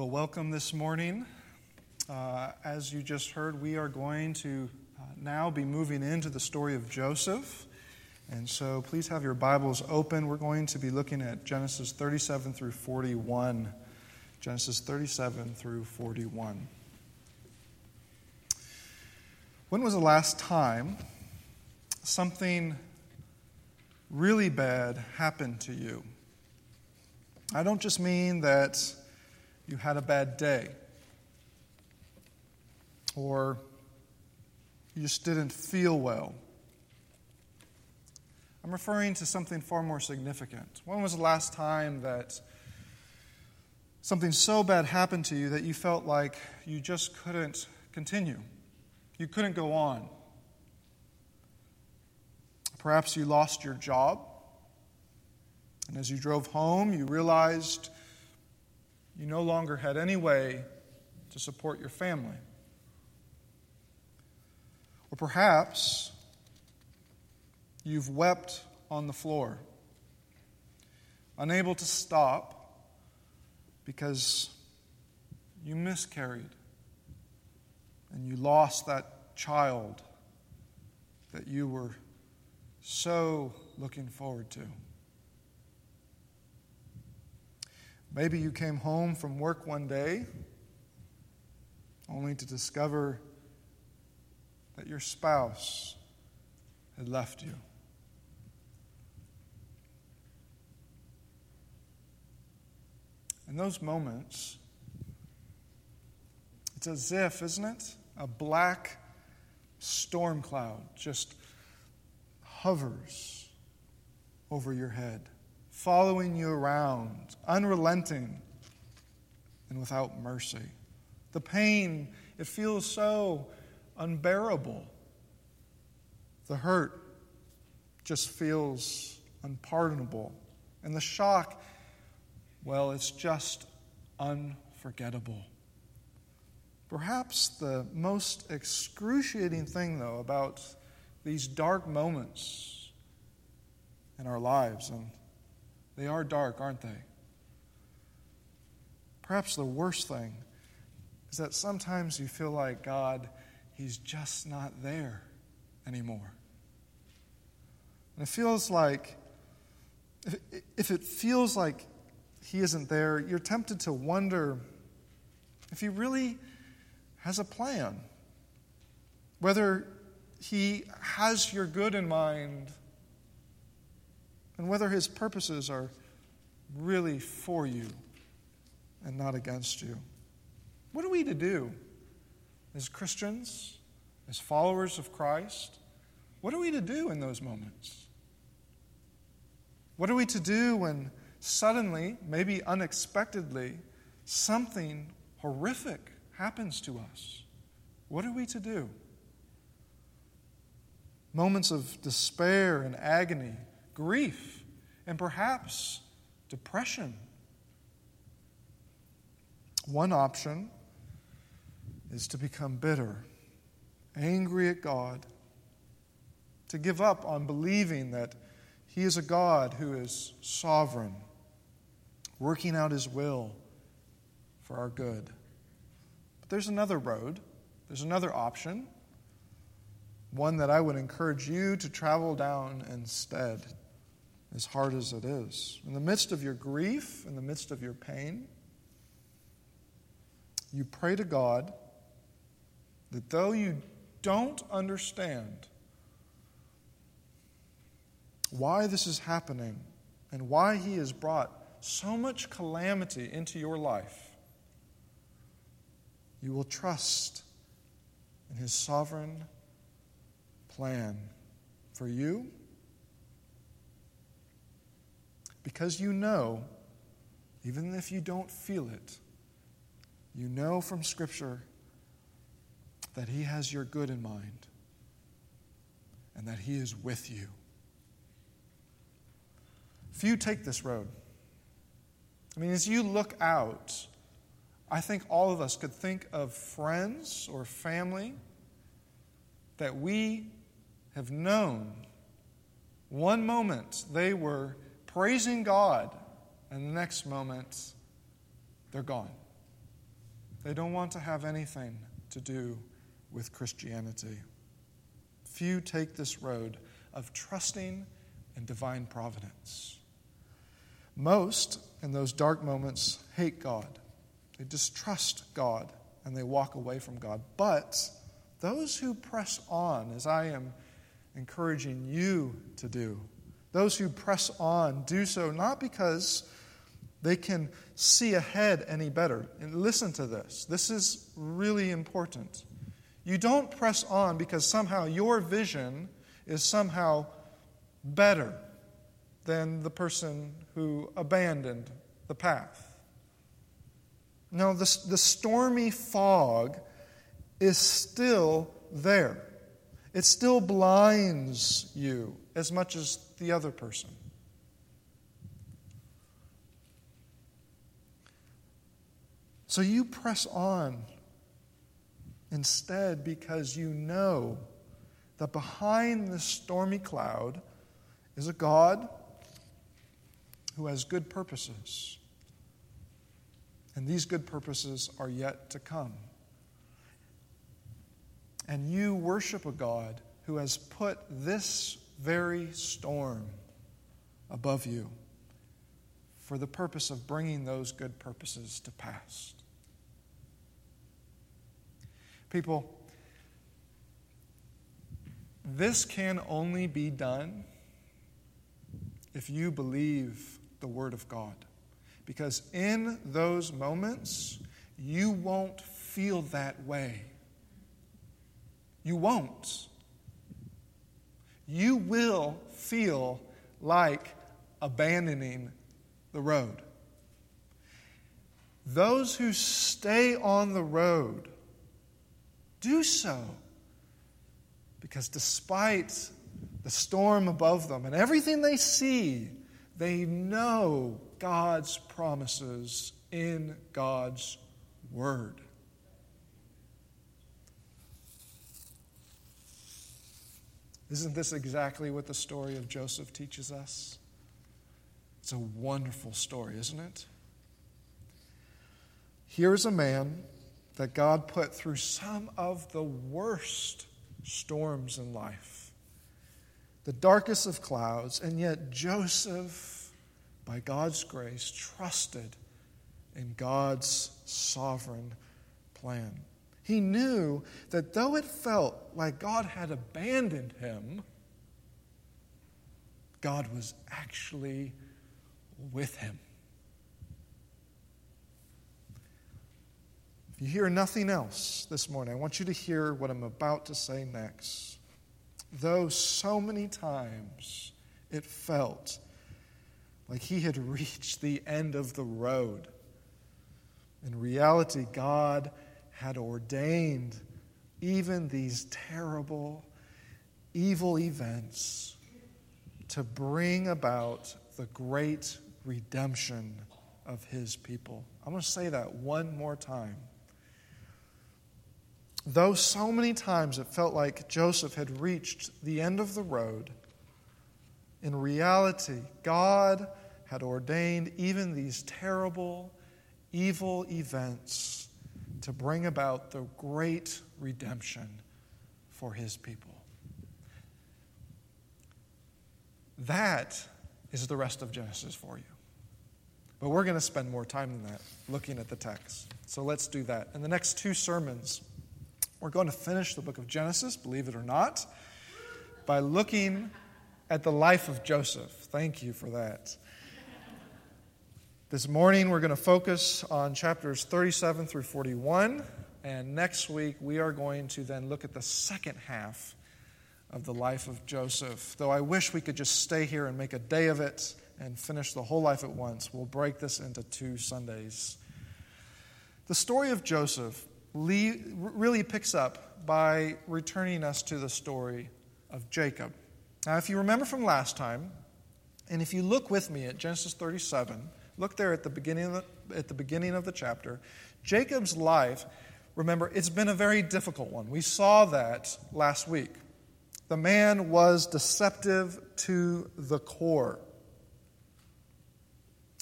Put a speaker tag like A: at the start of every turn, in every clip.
A: Well, welcome this morning. Uh, as you just heard, we are going to uh, now be moving into the story of Joseph. And so please have your Bibles open. We're going to be looking at Genesis 37 through 41. Genesis 37 through 41. When was the last time something really bad happened to you? I don't just mean that you had a bad day, or you just didn't feel well. I'm referring to something far more significant. When was the last time that something so bad happened to you that you felt like you just couldn't continue? You couldn't go on. Perhaps you lost your job, and as you drove home, you realized you no longer had any way to support your family. Or perhaps you've wept on the floor, unable to stop because you miscarried and you lost that child that you were so looking forward to. Maybe you came home from work one day only to discover that your spouse had left you. In those moments, it's as if, isn't it? A black storm cloud just hovers over your head following you around, unrelenting and without mercy. The pain, it feels so unbearable. The hurt just feels unpardonable. And the shock, well, it's just unforgettable. Perhaps the most excruciating thing, though, about these dark moments in our lives, and they are dark, aren't they? Perhaps the worst thing is that sometimes you feel like God, He's just not there anymore. And it feels like, if it feels like He isn't there, you're tempted to wonder if He really has a plan, whether He has your good in mind and whether his purposes are really for you and not against you. What are we to do as Christians, as followers of Christ? What are we to do in those moments? What are we to do when suddenly, maybe unexpectedly, something horrific happens to us? What are we to do? Moments of despair and agony grief, and perhaps depression. One option is to become bitter, angry at God, to give up on believing that He is a God who is sovereign, working out His will for our good. But there's another road, there's another option, one that I would encourage you to travel down instead as hard as it is. In the midst of your grief, in the midst of your pain, you pray to God that though you don't understand why this is happening and why He has brought so much calamity into your life, you will trust in His sovereign plan for you because you know, even if you don't feel it, you know from Scripture that He has your good in mind and that He is with you. Few take this road. I mean, as you look out, I think all of us could think of friends or family that we have known. One moment they were praising God, and the next moment, they're gone. They don't want to have anything to do with Christianity. Few take this road of trusting in divine providence. Most, in those dark moments, hate God. They distrust God and they walk away from God. But those who press on, as I am encouraging you to do, those who press on do so not because they can see ahead any better. And listen to this. This is really important. You don't press on because somehow your vision is somehow better than the person who abandoned the path. No, the, the stormy fog is still there. It still blinds you as much as the other person. So you press on instead because you know that behind this stormy cloud is a God who has good purposes. And these good purposes are yet to come. And you worship a God who has put this very storm above you for the purpose of bringing those good purposes to pass. People, this can only be done if you believe the Word of God. Because in those moments, you won't feel that way. You won't. You will feel like abandoning the road. Those who stay on the road do so. Because despite the storm above them and everything they see, they know God's promises in God's Word. Isn't this exactly what the story of Joseph teaches us? It's a wonderful story, isn't it? Here's a man that God put through some of the worst storms in life, the darkest of clouds, and yet Joseph, by God's grace, trusted in God's sovereign plan. He knew that though it felt like God had abandoned him, God was actually with him. If you hear nothing else this morning, I want you to hear what I'm about to say next. Though so many times it felt like he had reached the end of the road, in reality, God had ordained even these terrible, evil events to bring about the great redemption of his people. I'm going to say that one more time. Though so many times it felt like Joseph had reached the end of the road, in reality, God had ordained even these terrible, evil events to bring about the great redemption for his people. That is the rest of Genesis for you. But we're going to spend more time than that looking at the text. So let's do that. In the next two sermons, we're going to finish the book of Genesis, believe it or not, by looking at the life of Joseph. Thank you for that. This morning, we're going to focus on chapters 37 through 41. And next week, we are going to then look at the second half of the life of Joseph. Though I wish we could just stay here and make a day of it and finish the whole life at once, we'll break this into two Sundays. The story of Joseph really picks up by returning us to the story of Jacob. Now, if you remember from last time, and if you look with me at Genesis 37, look there at the beginning of the, at the, beginning of the chapter, Jacob's life, remember, it's been a very difficult one. We saw that last week. The man was deceptive to the core.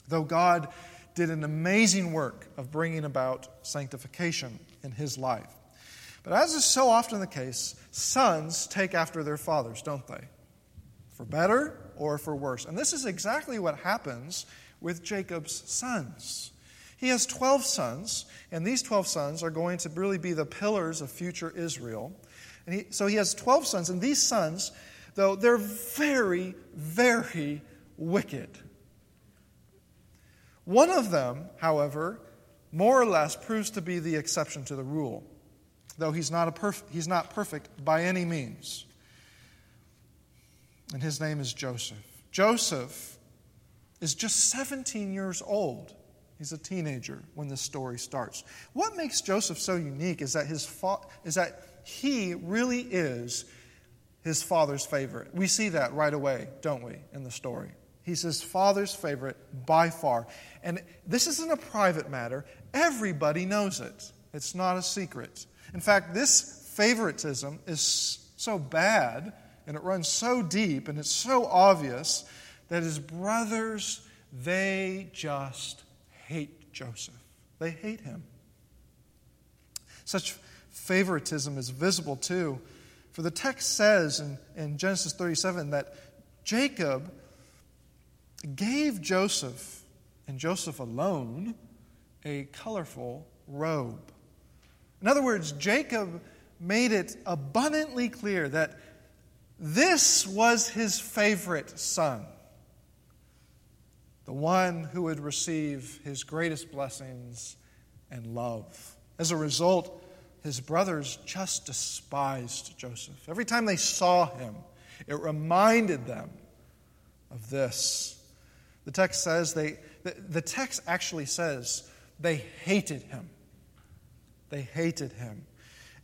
A: Though God did an amazing work of bringing about sanctification in his life. But as is so often the case, sons take after their fathers, don't they? For better or for worse. And this is exactly what happens with Jacob's sons. He has 12 sons, and these 12 sons are going to really be the pillars of future Israel. And he, so he has 12 sons, and these sons, though, they're very, very wicked. One of them, however, more or less proves to be the exception to the rule, though he's not, a perf- he's not perfect by any means. And his name is Joseph. Joseph is just 17 years old. He's a teenager when this story starts. What makes Joseph so unique is that, his fa- is that he really is his father's favorite. We see that right away, don't we, in the story? He's his father's favorite by far. And this isn't a private matter, everybody knows it. It's not a secret. In fact, this favoritism is so bad and it runs so deep and it's so obvious that his brothers, they just hate Joseph. They hate him. Such favoritism is visible too. For the text says in, in Genesis 37 that Jacob gave Joseph, and Joseph alone, a colorful robe. In other words, Jacob made it abundantly clear that this was his favorite son, the one who would receive his greatest blessings and love. As a result, his brothers just despised Joseph. Every time they saw him, it reminded them of this. The text says they, the, text actually says they hated him. They hated him.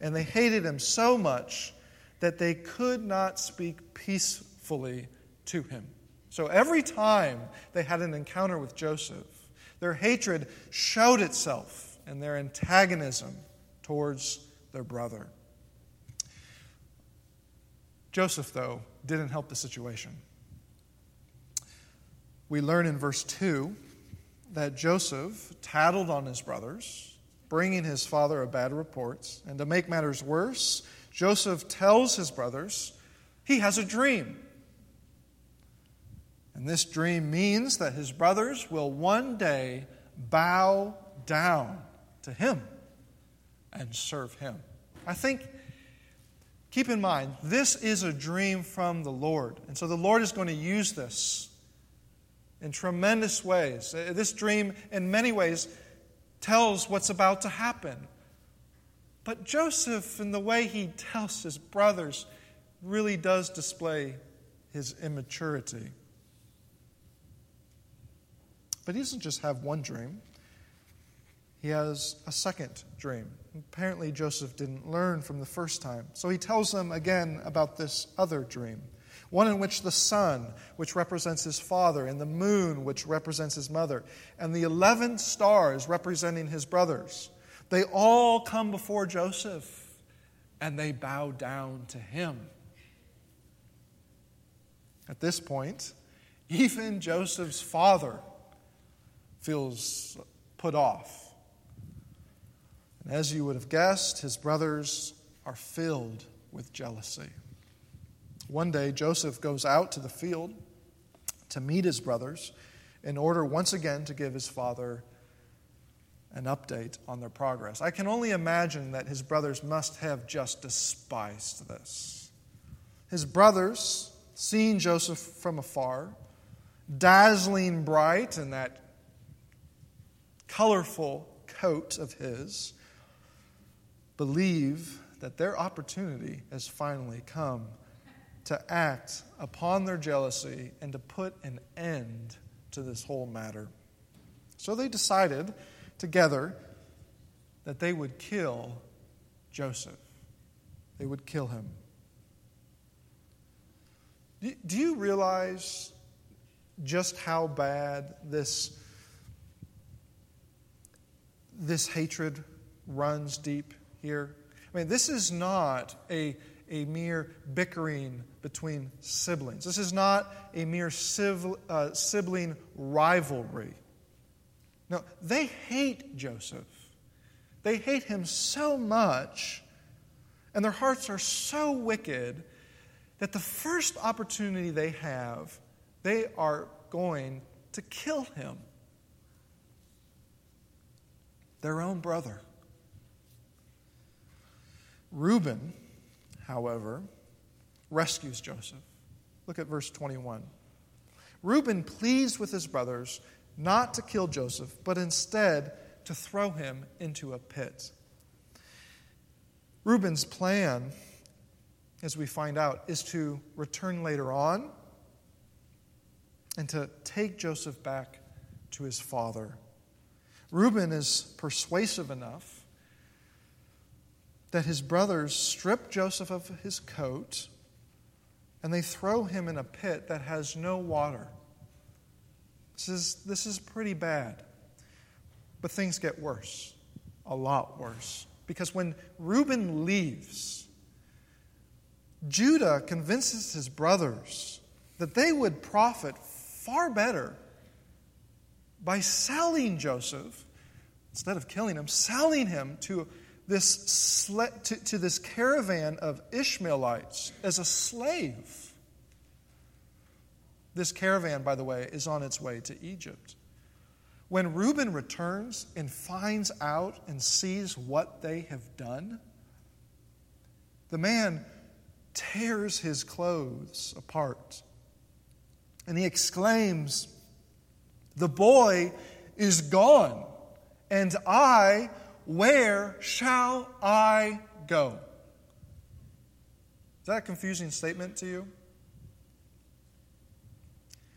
A: And they hated him so much that they could not speak peacefully to him. So every time they had an encounter with Joseph, their hatred showed itself in their antagonism towards their brother. Joseph, though, didn't help the situation. We learn in verse 2 that Joseph tattled on his brothers, bringing his father a bad report. And to make matters worse, Joseph tells his brothers he has a dream. And this dream means that his brothers will one day bow down to him and serve him. I think, keep in mind, this is a dream from the Lord. And so the Lord is going to use this in tremendous ways. Uh, this dream, in many ways, tells what's about to happen. But Joseph, in the way he tells his brothers, really does display his immaturity. But he doesn't just have one dream, he has a second dream. Apparently, Joseph didn't learn from the first time. So he tells them again about this other dream one in which the sun, which represents his father, and the moon, which represents his mother, and the 11 stars representing his brothers, they all come before Joseph and they bow down to him. At this point, even Joseph's father feels put off. And as you would have guessed, his brothers are filled with jealousy. One day, Joseph goes out to the field to meet his brothers in order once again to give his father an update on their progress. I can only imagine that his brothers must have just despised this. His brothers, seeing Joseph from afar, dazzling bright in that colorful coat of his, believe that their opportunity has finally come to act upon their jealousy and to put an end to this whole matter. So they decided together that they would kill Joseph. They would kill him. Do you realize just how bad this, this hatred runs deep here? I mean, this is not a a mere bickering between siblings. This is not a mere uh, sibling rivalry. No, they hate Joseph. They hate him so much, and their hearts are so wicked that the first opportunity they have, they are going to kill him. Their own brother. Reuben, however, rescues Joseph. Look at verse 21. Reuben pleads with his brothers not to kill Joseph, but instead to throw him into a pit. Reuben's plan, as we find out, is to return later on and to take Joseph back to his father. Reuben is persuasive enough that his brothers strip Joseph of his coat and they throw him in a pit that has no water. This is, this is pretty bad. But things get worse, a lot worse. Because when Reuben leaves, Judah convinces his brothers that they would profit far better by selling Joseph, instead of killing him, selling him to this, to, to this caravan of Ishmaelites as a slave. This caravan, by the way, is on its way to Egypt. When Reuben returns and finds out and sees what they have done, the man tears his clothes apart and he exclaims, The boy is gone, and I, where shall I go? Is that a confusing statement to you?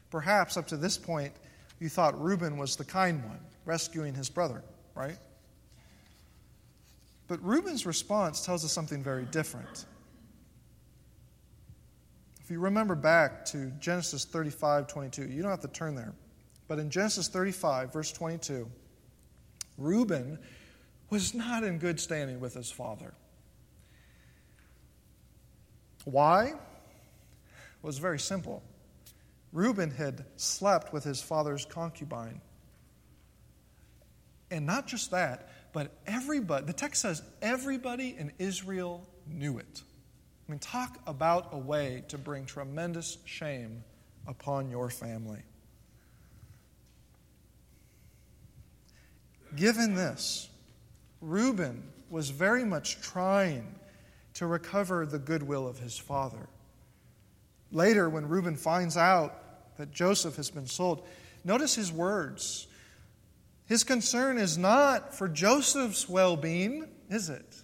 A: Perhaps up to this point, you thought Reuben was the kind one, rescuing his brother, right? But Reuben's response tells us something very different. If you remember back to Genesis 35 22, you don't have to turn there, but in Genesis 35, verse 22, Reuben was not in good standing with his father. Why? It was very simple. Reuben had slept with his father's concubine. And not just that, but everybody, the text says everybody in Israel knew it. I mean, talk about a way to bring tremendous shame upon your family. Given this, Reuben was very much trying to recover the goodwill of his father. Later, when Reuben finds out that Joseph has been sold, notice his words. His concern is not for Joseph's well being, is it?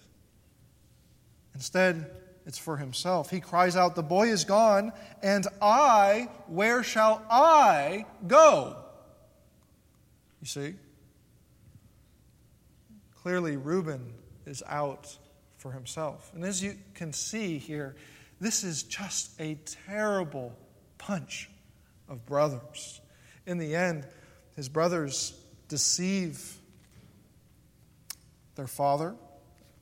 A: Instead, it's for himself. He cries out, The boy is gone, and I, where shall I go? You see? Clearly, Reuben is out for himself. And as you can see here, this is just a terrible punch of brothers. In the end, his brothers deceive their father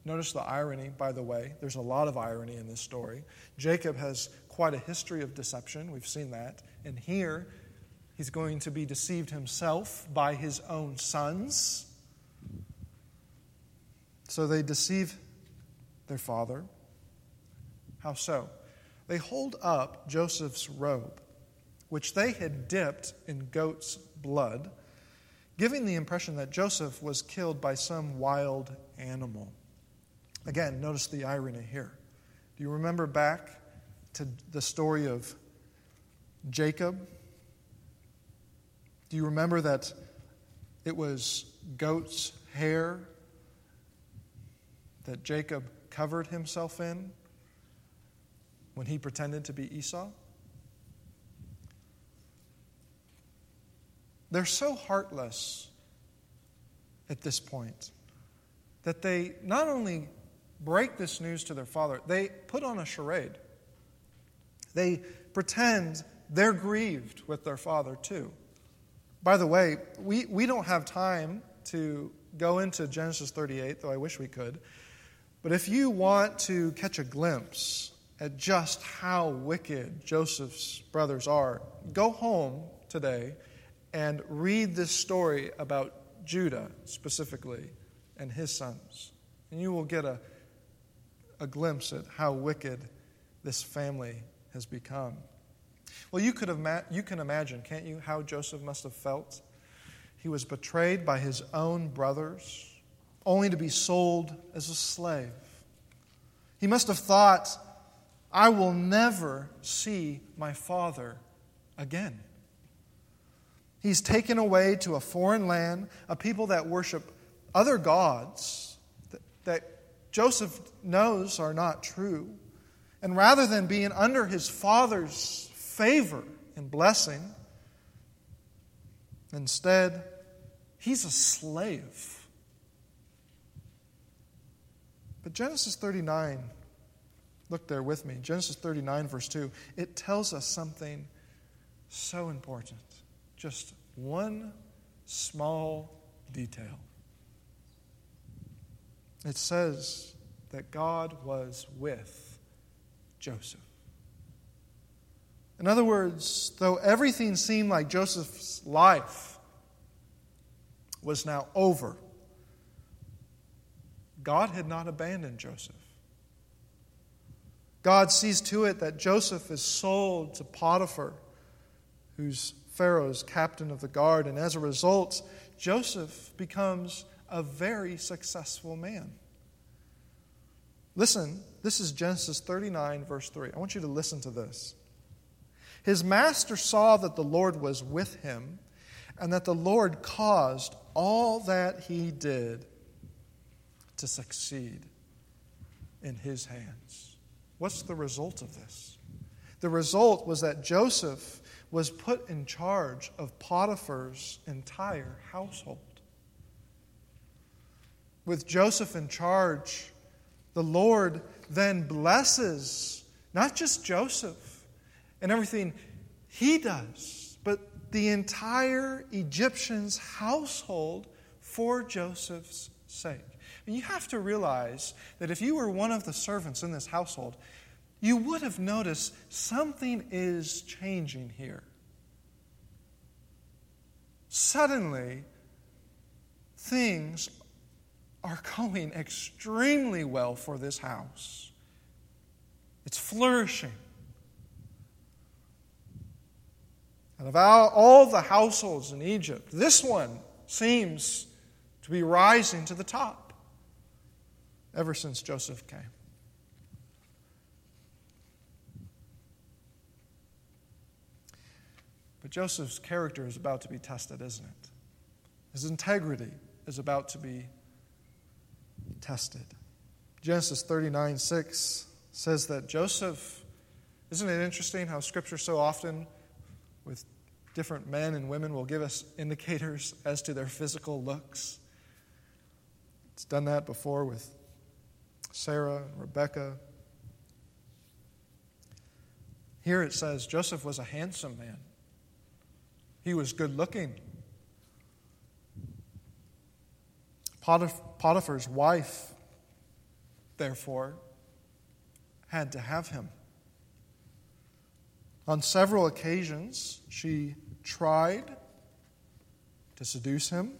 A: Notice the irony, by the way. There's a lot of irony in this story. Jacob has quite a history of deception. We've seen that. And here, he's going to be deceived himself by his own sons. So they deceive their father. How so? They hold up Joseph's robe, which they had dipped in goat's blood, giving the impression that Joseph was killed by some wild animal. Again, notice the irony here. Do you remember back to the story of Jacob? Do you remember that it was goat's hair that Jacob covered himself in when he pretended to be Esau? They're so heartless at this point that they not only break this news to their father, they put on a charade. They pretend they're grieved with their father too. By the way, we, we don't have time to go into Genesis 38, though I wish we could. But if you want to catch a glimpse at just how wicked Joseph's brothers are, go home today and read this story about Judah specifically and his sons. And you will get a, a glimpse at how wicked this family has become. Well, you, could ima- you can imagine, can't you, how Joseph must have felt? He was betrayed by his own brothers, only to be sold as a slave. He must have thought, I will never see my father again. He's taken away to a foreign land, a people that worship other gods that, that Joseph knows are not true. And rather than being under his father's favor and blessing, instead, he's a slave. But Genesis 39, look there with me. Genesis 39, verse 2, it tells us something so important. Just one small detail. It says that God was with Joseph. In other words, though everything seemed like Joseph's life was now over, God had not abandoned Joseph. God sees to it that Joseph is sold to Potiphar, who's Pharaoh's captain of the guard, and as a result, Joseph becomes a very successful man. Listen, this is Genesis 39, verse 3. I want you to listen to this. His master saw that the Lord was with him, and that the Lord caused all that he did to succeed in his hands. What's the result of this? The result was that Joseph was put in charge of Potiphar's entire household. With Joseph in charge, the Lord then blesses not just Joseph and everything he does, but the entire Egyptian's household for Joseph's sake. And you have to realize that if you were one of the servants in this household, you would have noticed something is changing here. Suddenly, things are going extremely well for this house. It's flourishing. And of all the households in Egypt, this one seems to be rising to the top ever since Joseph came. But Joseph's character is about to be tested, isn't it? His integrity is about to be tested. Genesis 39 6 says that Joseph, isn't it interesting how Scripture so often, with different men and women, will give us indicators as to their physical looks? It's done that before with Sarah Rebecca. Here it says Joseph was a handsome man. He was good looking. Potiphar's wife, therefore, had to have him. On several occasions, she tried to seduce him,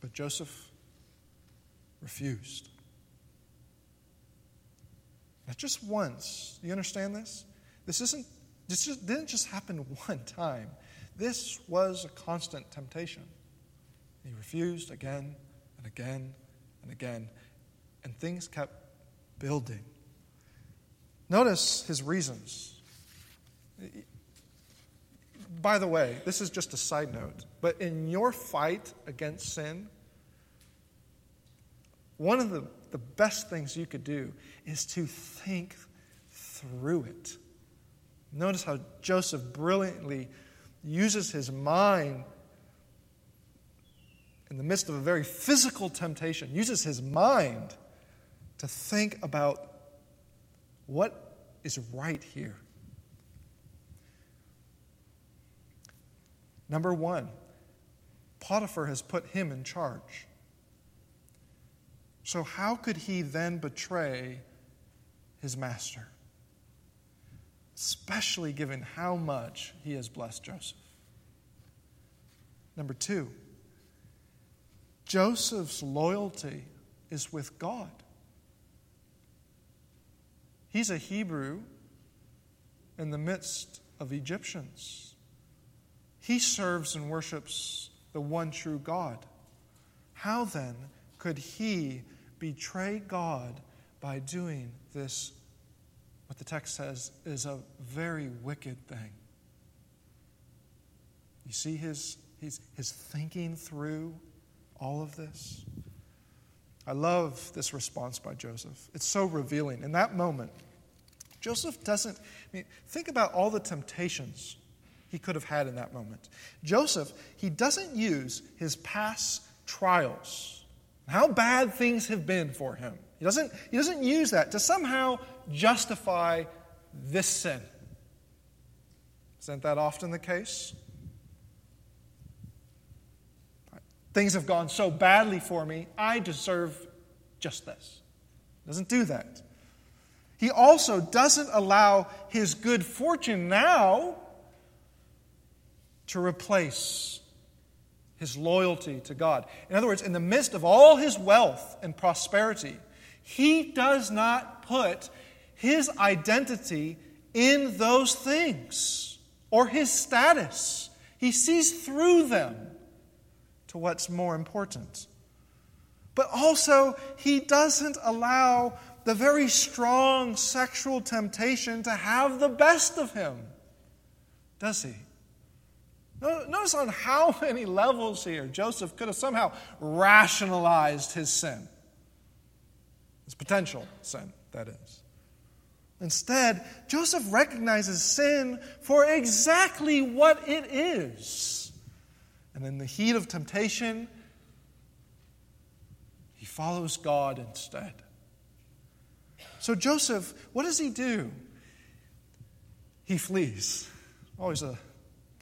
A: but Joseph refused. Not just once. Do you understand this? This isn't this just, didn't just happen one time. This was a constant temptation. He refused again and again and again, and things kept building. Notice his reasons. By the way, this is just a side note, but in your fight against sin, one of the, the best things you could do is to think through it. Notice how Joseph brilliantly uses his mind in the midst of a very physical temptation, uses his mind to think about what is right here. Number one, Potiphar has put him in charge. So, how could he then betray his master? especially given how much he has blessed Joseph. Number two, Joseph's loyalty is with God. He's a Hebrew in the midst of Egyptians. He serves and worships the one true God. How then could he betray God by doing this, what the text says is a very wicked thing? You see his, his, his thinking through all of this? I love this response by Joseph. It's so revealing. In that moment, Joseph doesn't, I mean, think about all the temptations he could have had in that moment. Joseph, he doesn't use his past trials, how bad things have been for him. He doesn't, he doesn't use that to somehow justify this sin. Isn't that often the case? Things have gone so badly for me, I deserve just this. He Doesn't do that. He also doesn't allow his good fortune now to replace his loyalty to God. In other words, in the midst of all his wealth and prosperity, he does not put his identity in those things or his status. He sees through them to what's more important. But also, he doesn't allow the very strong sexual temptation to have the best of him, does he? Notice on how many levels here Joseph could have somehow rationalized his sin, his potential sin, that is. Instead, Joseph recognizes sin for exactly what it is and in the heat of temptation, he follows God instead. So, Joseph, what does he do? He flees. Always a,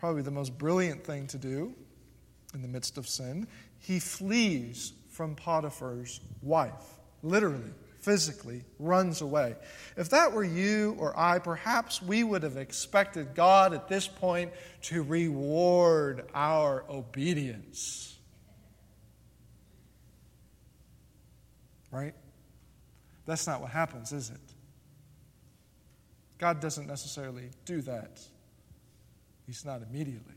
A: probably the most brilliant thing to do in the midst of sin. He flees from Potiphar's wife, literally physically runs away. If that were you or I, perhaps we would have expected God at this point to reward our obedience. Right? That's not what happens, is it? God doesn't necessarily do that, At least not immediately.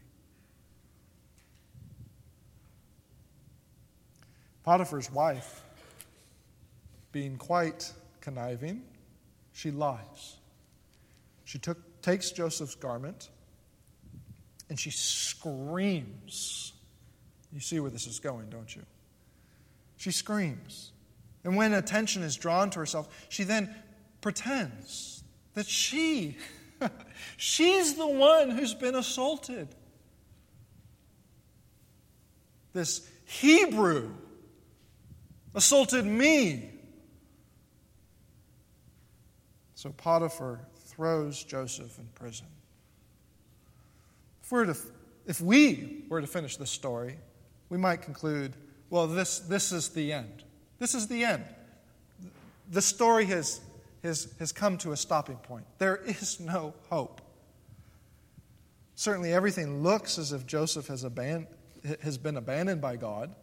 A: Potiphar's wife being quite conniving, she lies. She took, takes Joseph's garment and she screams. You see where this is going, don't you? She screams. And when attention is drawn to herself, she then pretends that she, she's the one who's been assaulted. This Hebrew assaulted me. So Potiphar throws Joseph in prison. If, we're to, if we were to finish this story, we might conclude well, this, this is the end. This is the end. The story has, has, has come to a stopping point. There is no hope. Certainly, everything looks as if Joseph has, aban- has been abandoned by God.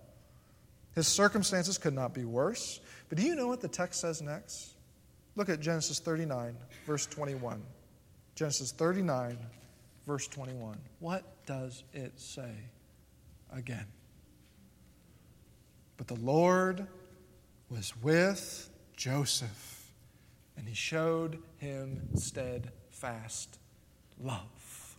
A: His circumstances could not be worse. But do you know what the text says next? Look at Genesis 39, verse 21. Genesis 39, verse 21. What does it say again? But the Lord was with Joseph, and he showed him steadfast love.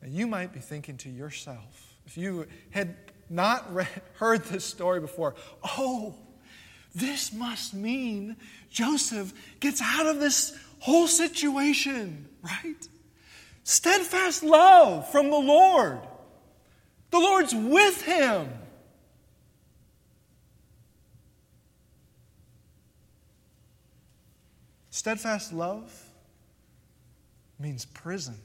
A: Now, you might be thinking to yourself, if you had not heard this story before, oh, this must mean Joseph gets out of this whole situation, right? Steadfast love from the Lord. The Lord's with him. Steadfast love means prison.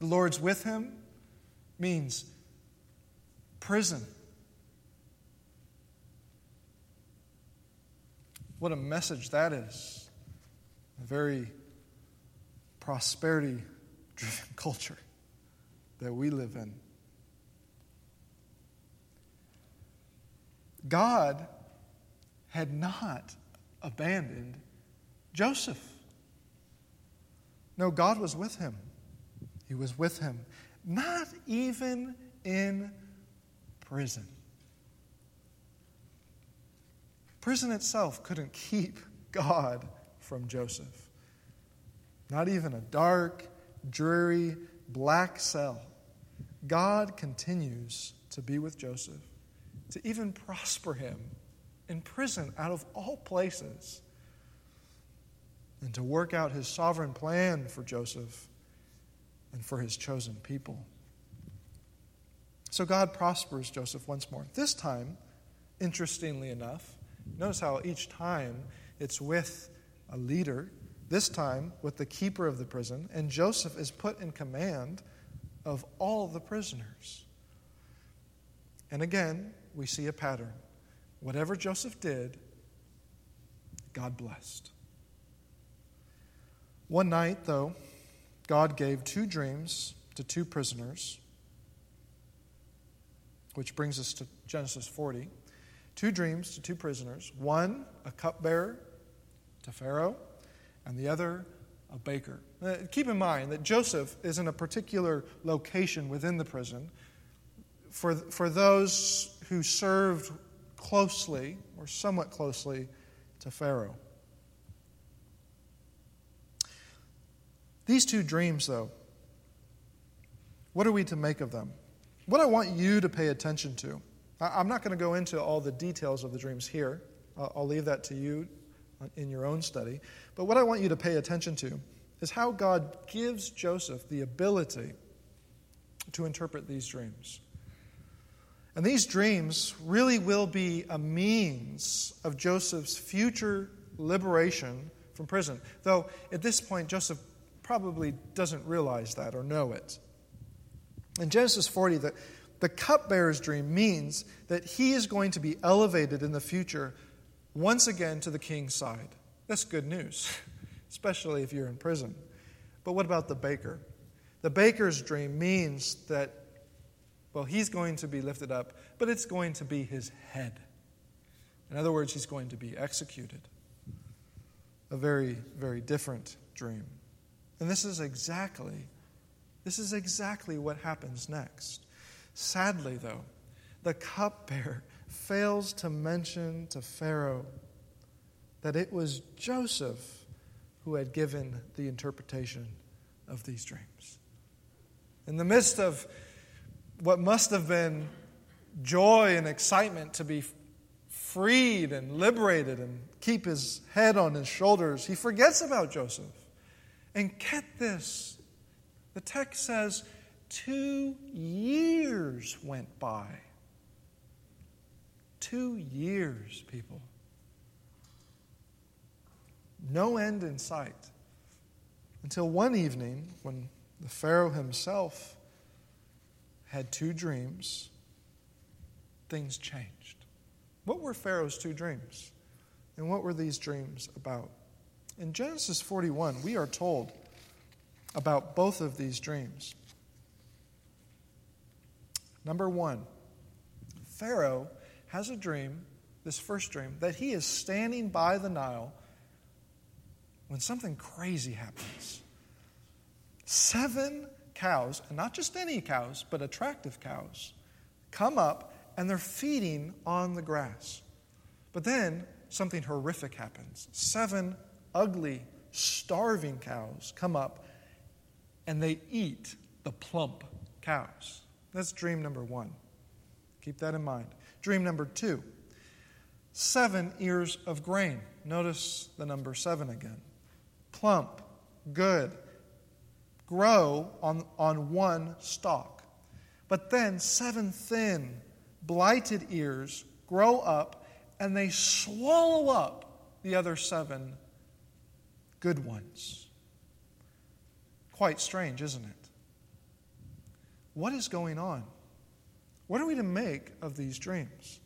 A: The Lord's with him means prison. What a message that is. A very prosperity driven culture that we live in. God had not abandoned Joseph. No, God was with him. He was with him, not even in prison. Prison itself couldn't keep God from Joseph. Not even a dark, dreary, black cell. God continues to be with Joseph, to even prosper him in prison out of all places, and to work out his sovereign plan for Joseph and for his chosen people. So God prospers Joseph once more. This time, interestingly enough, notice how each time it's with a leader, this time with the keeper of the prison, and Joseph is put in command of all the prisoners. And again, we see a pattern. Whatever Joseph did, God blessed. One night, though, God gave two dreams to two prisoners, which brings us to Genesis 40. Two dreams to two prisoners one, a cupbearer to Pharaoh, and the other, a baker. Uh, keep in mind that Joseph is in a particular location within the prison. For, for those who served closely or somewhat closely to Pharaoh. These two dreams, though, what are we to make of them? What I want you to pay attention to. I'm not going to go into all the details of the dreams here. I'll leave that to you uh, in your own study. But what I want you to pay attention to is how God gives Joseph the ability to interpret these dreams. And these dreams really will be a means of Joseph's future liberation from prison. Though at this point, Joseph probably doesn't realize that or know it. In Genesis 40, the, the cupbearer's dream means that he is going to be elevated in the future once again to the king's side. That's good news, especially if you're in prison. But what about the baker? The baker's dream means that well, he's going to be lifted up, but it's going to be his head. In other words, he's going to be executed. A very, very different dream. And this is exactly, this is exactly what happens next. Sadly, though, the cupbearer fails to mention to Pharaoh that it was Joseph who had given the interpretation of these dreams. In the midst of what must have been joy and excitement to be freed and liberated and keep his head on his shoulders, he forgets about Joseph. And get this the text says, two years went by. Two years, people. No end in sight. Until one evening, when the Pharaoh himself had two dreams, things changed. What were Pharaoh's two dreams? And what were these dreams about? In Genesis 41, we are told about both of these dreams. Number one, Pharaoh has a dream, this first dream, that he is standing by the Nile when something crazy happens. Seven cows, and not just any cows, but attractive cows, come up and they're feeding on the grass. But then something horrific happens. Seven ugly, starving cows come up and they eat the plump cows. That's dream number one. Keep that in mind. Dream number two seven ears of grain. Notice the number seven again. Plump, good, grow on, on one stalk. But then seven thin, blighted ears grow up and they swallow up the other seven good ones. Quite strange, isn't it? What is going on? What are we to make of these dreams?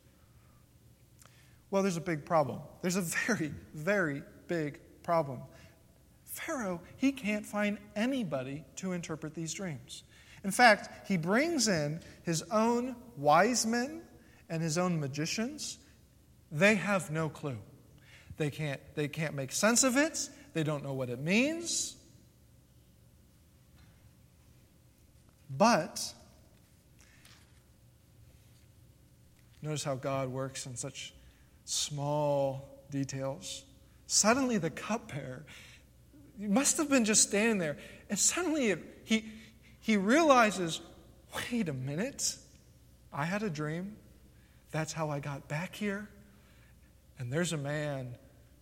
A: Well, there's a big problem. There's a very, very big problem. Pharaoh, he can't find anybody to interpret these dreams. In fact, he brings in his own wise men and his own magicians They have no clue. They can't, they can't make sense of it. They don't know what it means. But notice how God works in such small details. Suddenly, the cupbearer he must have been just standing there, and suddenly he, he realizes wait a minute, I had a dream. That's how I got back here. And there's a man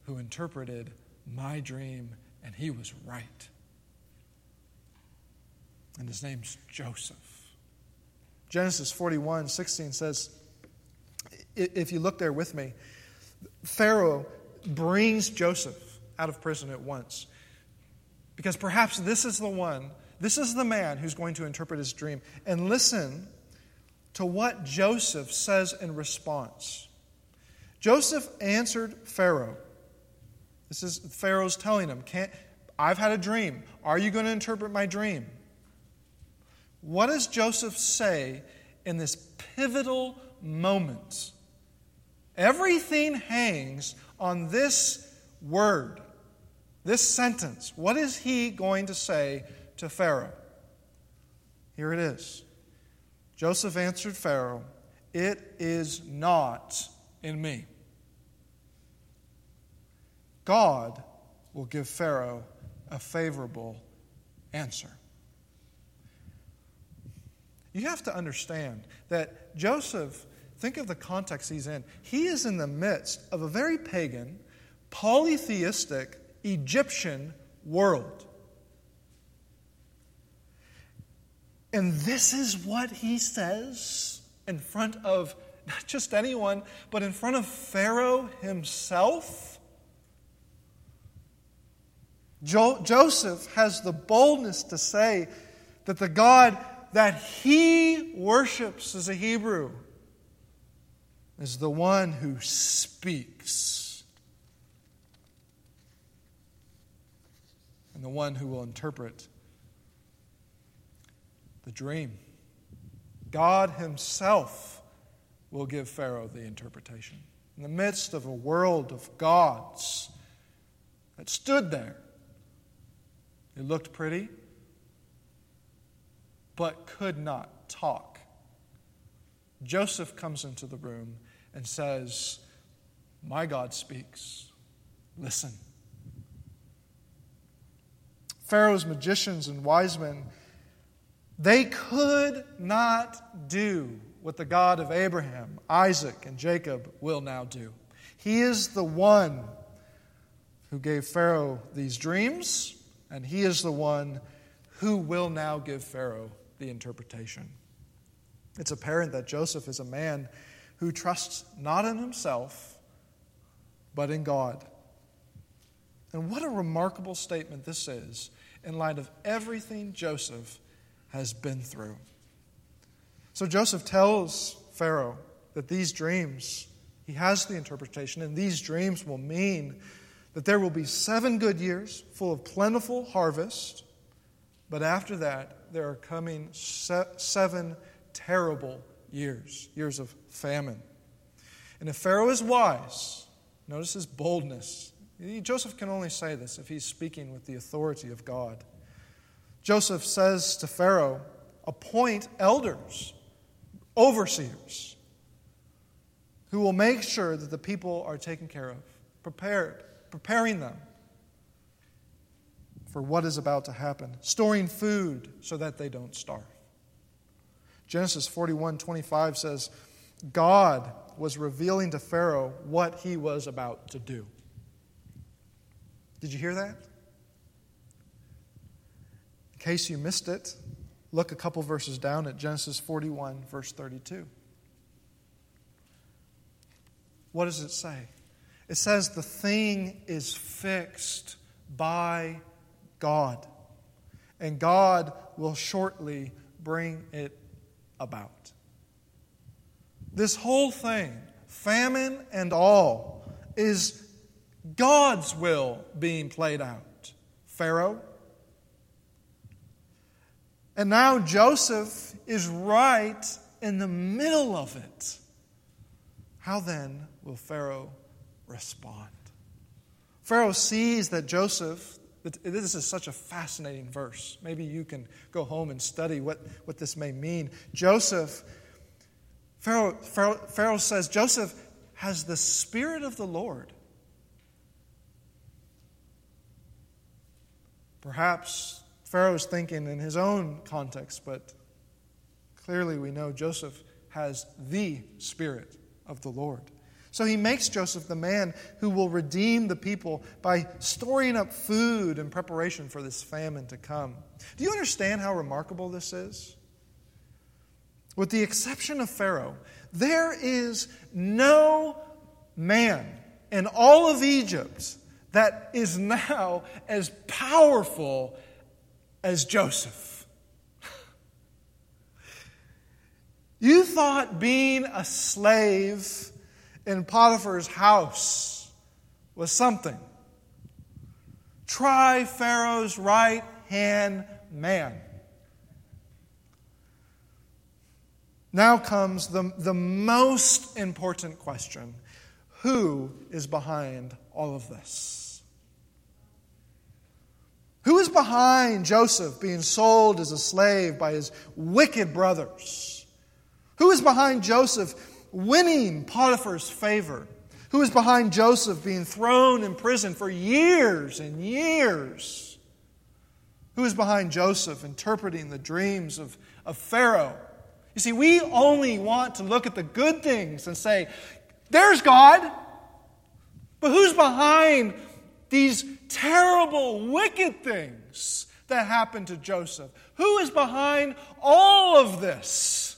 A: who interpreted my dream, and he was right. And his name's Joseph. Genesis 41 16 says, if you look there with me, Pharaoh brings Joseph out of prison at once. Because perhaps this is the one, this is the man who's going to interpret his dream. And listen to what Joseph says in response. Joseph answered Pharaoh. This is Pharaoh's telling him, Can't, I've had a dream. Are you going to interpret my dream? What does Joseph say in this pivotal moment? Everything hangs on this word, this sentence. What is he going to say to Pharaoh? Here it is. Joseph answered Pharaoh, It is not in me. God will give Pharaoh a favorable answer. You have to understand that Joseph, think of the context he's in. He is in the midst of a very pagan, polytheistic Egyptian world. And this is what he says in front of not just anyone, but in front of Pharaoh himself. Jo- Joseph has the boldness to say that the God that he worships as a Hebrew is the one who speaks and the one who will interpret the dream. God Himself will give Pharaoh the interpretation. In the midst of a world of gods that stood there, it looked pretty, but could not talk. Joseph comes into the room and says, My God speaks. Listen. Pharaoh's magicians and wise men they could not do what the God of Abraham, Isaac, and Jacob will now do. He is the one who gave Pharaoh these dreams, and he is the one who will now give Pharaoh the interpretation. It's apparent that Joseph is a man who trusts not in himself, but in God. And what a remarkable statement this is in light of everything Joseph has been through. So Joseph tells Pharaoh that these dreams, he has the interpretation, and these dreams will mean that there will be seven good years full of plentiful harvest, but after that, there are coming seven terrible years, years of famine. And if Pharaoh is wise, notice his boldness. Joseph can only say this if he's speaking with the authority of God. Joseph says to Pharaoh, appoint elders, overseers, who will make sure that the people are taken care of, prepared, preparing them for what is about to happen, storing food so that they don't starve. Genesis 41 25 says, God was revealing to Pharaoh what he was about to do. Did you hear that? In case you missed it, look a couple verses down at Genesis 41, verse 32. What does it say? It says, The thing is fixed by God, and God will shortly bring it about. This whole thing, famine and all, is God's will being played out. Pharaoh, and now Joseph is right in the middle of it. How then will Pharaoh respond? Pharaoh sees that Joseph, this is such a fascinating verse. Maybe you can go home and study what, what this may mean. Joseph, Pharaoh, Pharaoh, Pharaoh says, Joseph has the Spirit of the Lord. Perhaps Pharaoh's thinking in his own context, but clearly we know Joseph has the Spirit of the Lord. So he makes Joseph the man who will redeem the people by storing up food in preparation for this famine to come. Do you understand how remarkable this is? With the exception of Pharaoh, there is no man in all of Egypt that is now as powerful as Joseph. You thought being a slave in Potiphar's house was something. Try Pharaoh's right hand man. Now comes the, the most important question Who is behind all of this? Who is behind Joseph being sold as a slave by his wicked brothers? Who is behind Joseph winning Potiphar's favor, who is behind Joseph being thrown in prison for years and years, who is behind Joseph interpreting the dreams of, of Pharaoh. You see, we only want to look at the good things and say, there's God. But who's behind these terrible, wicked things that happened to Joseph? Who is behind all of this?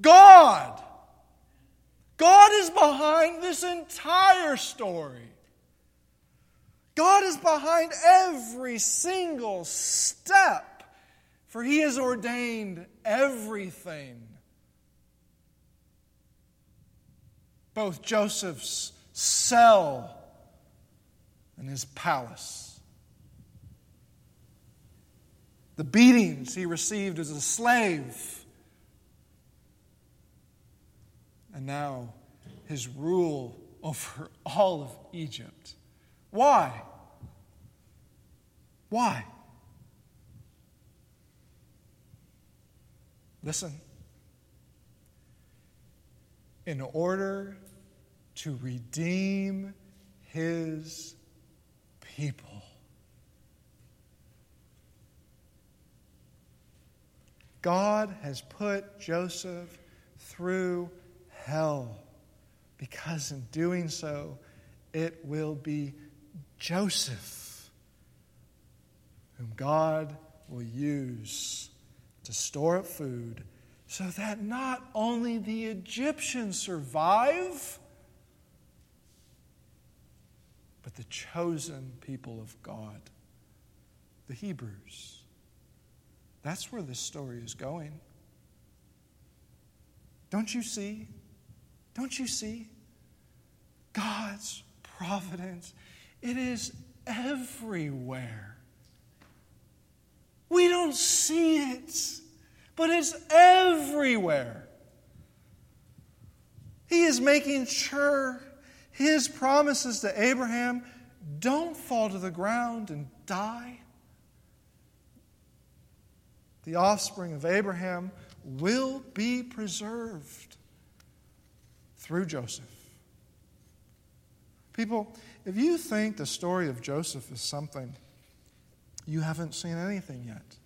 A: God. God is behind this entire story. God is behind every single step, for He has ordained everything. Both Joseph's cell and his palace. The beatings he received as a slave and now his rule over all of Egypt. Why? Why? Listen. In order to redeem his people. God has put Joseph through hell, because in doing so, it will be Joseph whom God will use to store up food so that not only the Egyptians survive, but the chosen people of God, the Hebrews. That's where this story is going. Don't you see? Don't you see? God's providence, it is everywhere. We don't see it, but it's everywhere. He is making sure his promises to Abraham don't fall to the ground and die. The offspring of Abraham will be preserved through Joseph. People, if you think the story of Joseph is something you haven't seen anything yet,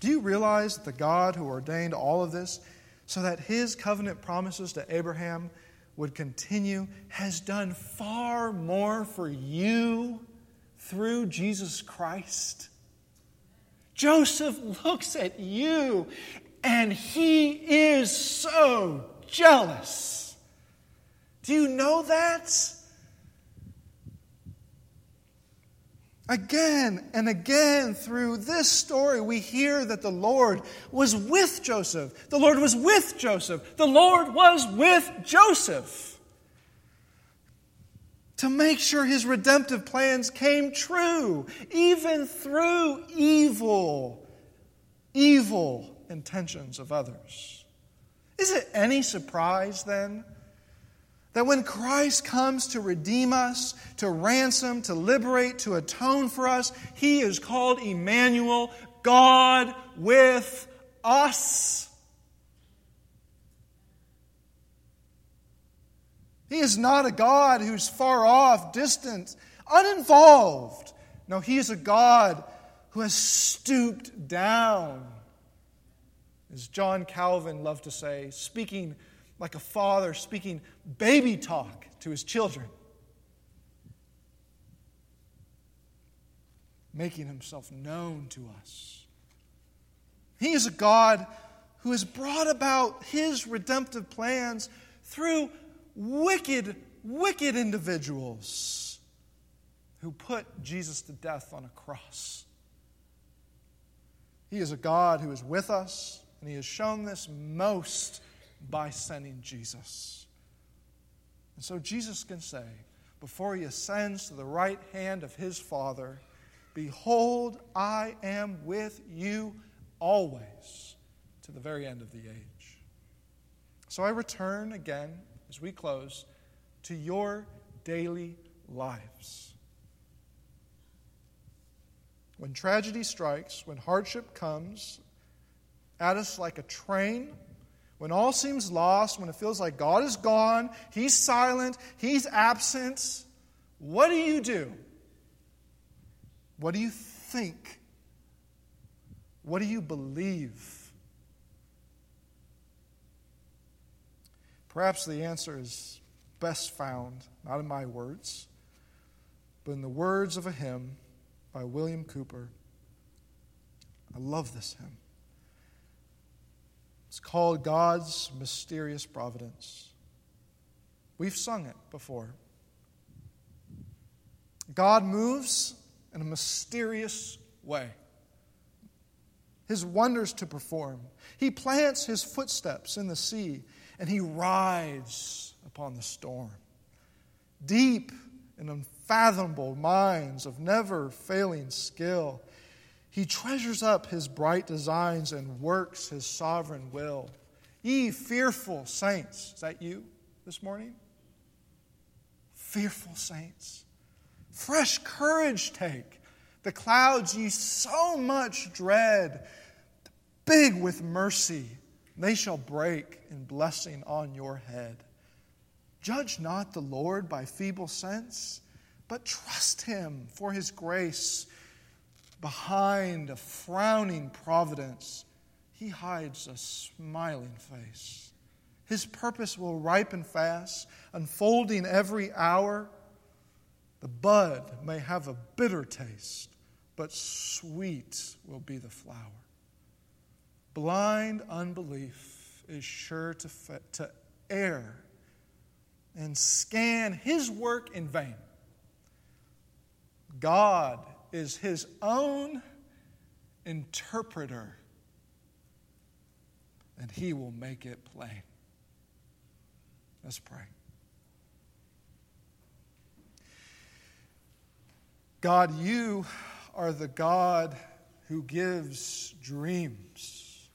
A: do you realize that the God who ordained all of this so that his covenant promises to Abraham would continue has done far more for you through Jesus Christ? Joseph looks at you and he is so jealous. Do you know that? Again and again through this story, we hear that the Lord was with Joseph. The Lord was with Joseph. The Lord was with Joseph to make sure his redemptive plans came true, even through evil, evil intentions of others. Is it any surprise then That when Christ comes to redeem us, to ransom, to liberate, to atone for us, he is called Emmanuel, God with us. He is not a God who's far off, distant, uninvolved. No, he is a God who has stooped down. As John Calvin loved to say, speaking like a father, speaking baby talk to his children, making himself known to us. He is a God who has brought about his redemptive plans through wicked, wicked individuals who put Jesus to death on a cross. He is a God who is with us, and He has shown this most by sending Jesus. And so Jesus can say, before He ascends to the right hand of His Father, Behold, I am with you always to the very end of the age. So I return again as we close to your daily lives. When tragedy strikes, when hardship comes at us like a train, when all seems lost, when it feels like God is gone, He's silent, He's absent, what do you do? What do you think? What do you believe? Perhaps the answer is best found not in my words, but in the words of a hymn by William Cowper. I love this hymn. It's called God's Mysterious Providence. We've sung it before. God moves in a mysterious way. His wonders to perform. He plants his footsteps in the sea and he rides upon the storm. Deep and unfathomable minds of never failing skill, he treasures up his bright designs and works his sovereign will. Ye fearful saints, is that you this morning? Fearful saints, fresh courage take. The clouds ye so much dread, big with mercy they shall break in blessing on your head. Judge not the Lord by feeble sense, but trust him for his grace. Behind a frowning providence, he hides a smiling face. His purpose will ripen fast, unfolding every hour. The bud may have a bitter taste, but sweet will be the flower. Blind unbelief is sure to, to err and scan his work in vain. God is his own interpreter, and he will make it plain. Let's pray. God, you are the God who gives dreams.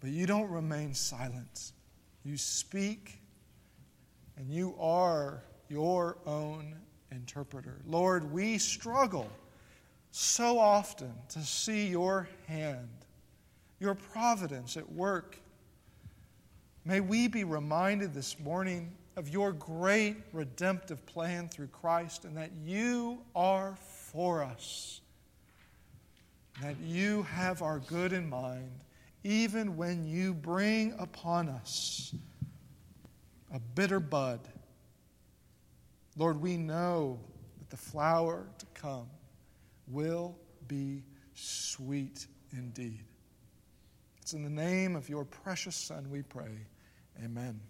A: But you don't remain silent. You speak, and you are your own interpreter. Lord, we struggle so often to see your hand, your providence at work. May we be reminded this morning of your great redemptive plan through Christ and that you are for us, that you have our good in mind even when you bring upon us a bitter bud. Lord, we know that the flower to come will be sweet indeed. It's in the name of your precious Son we pray. Amen.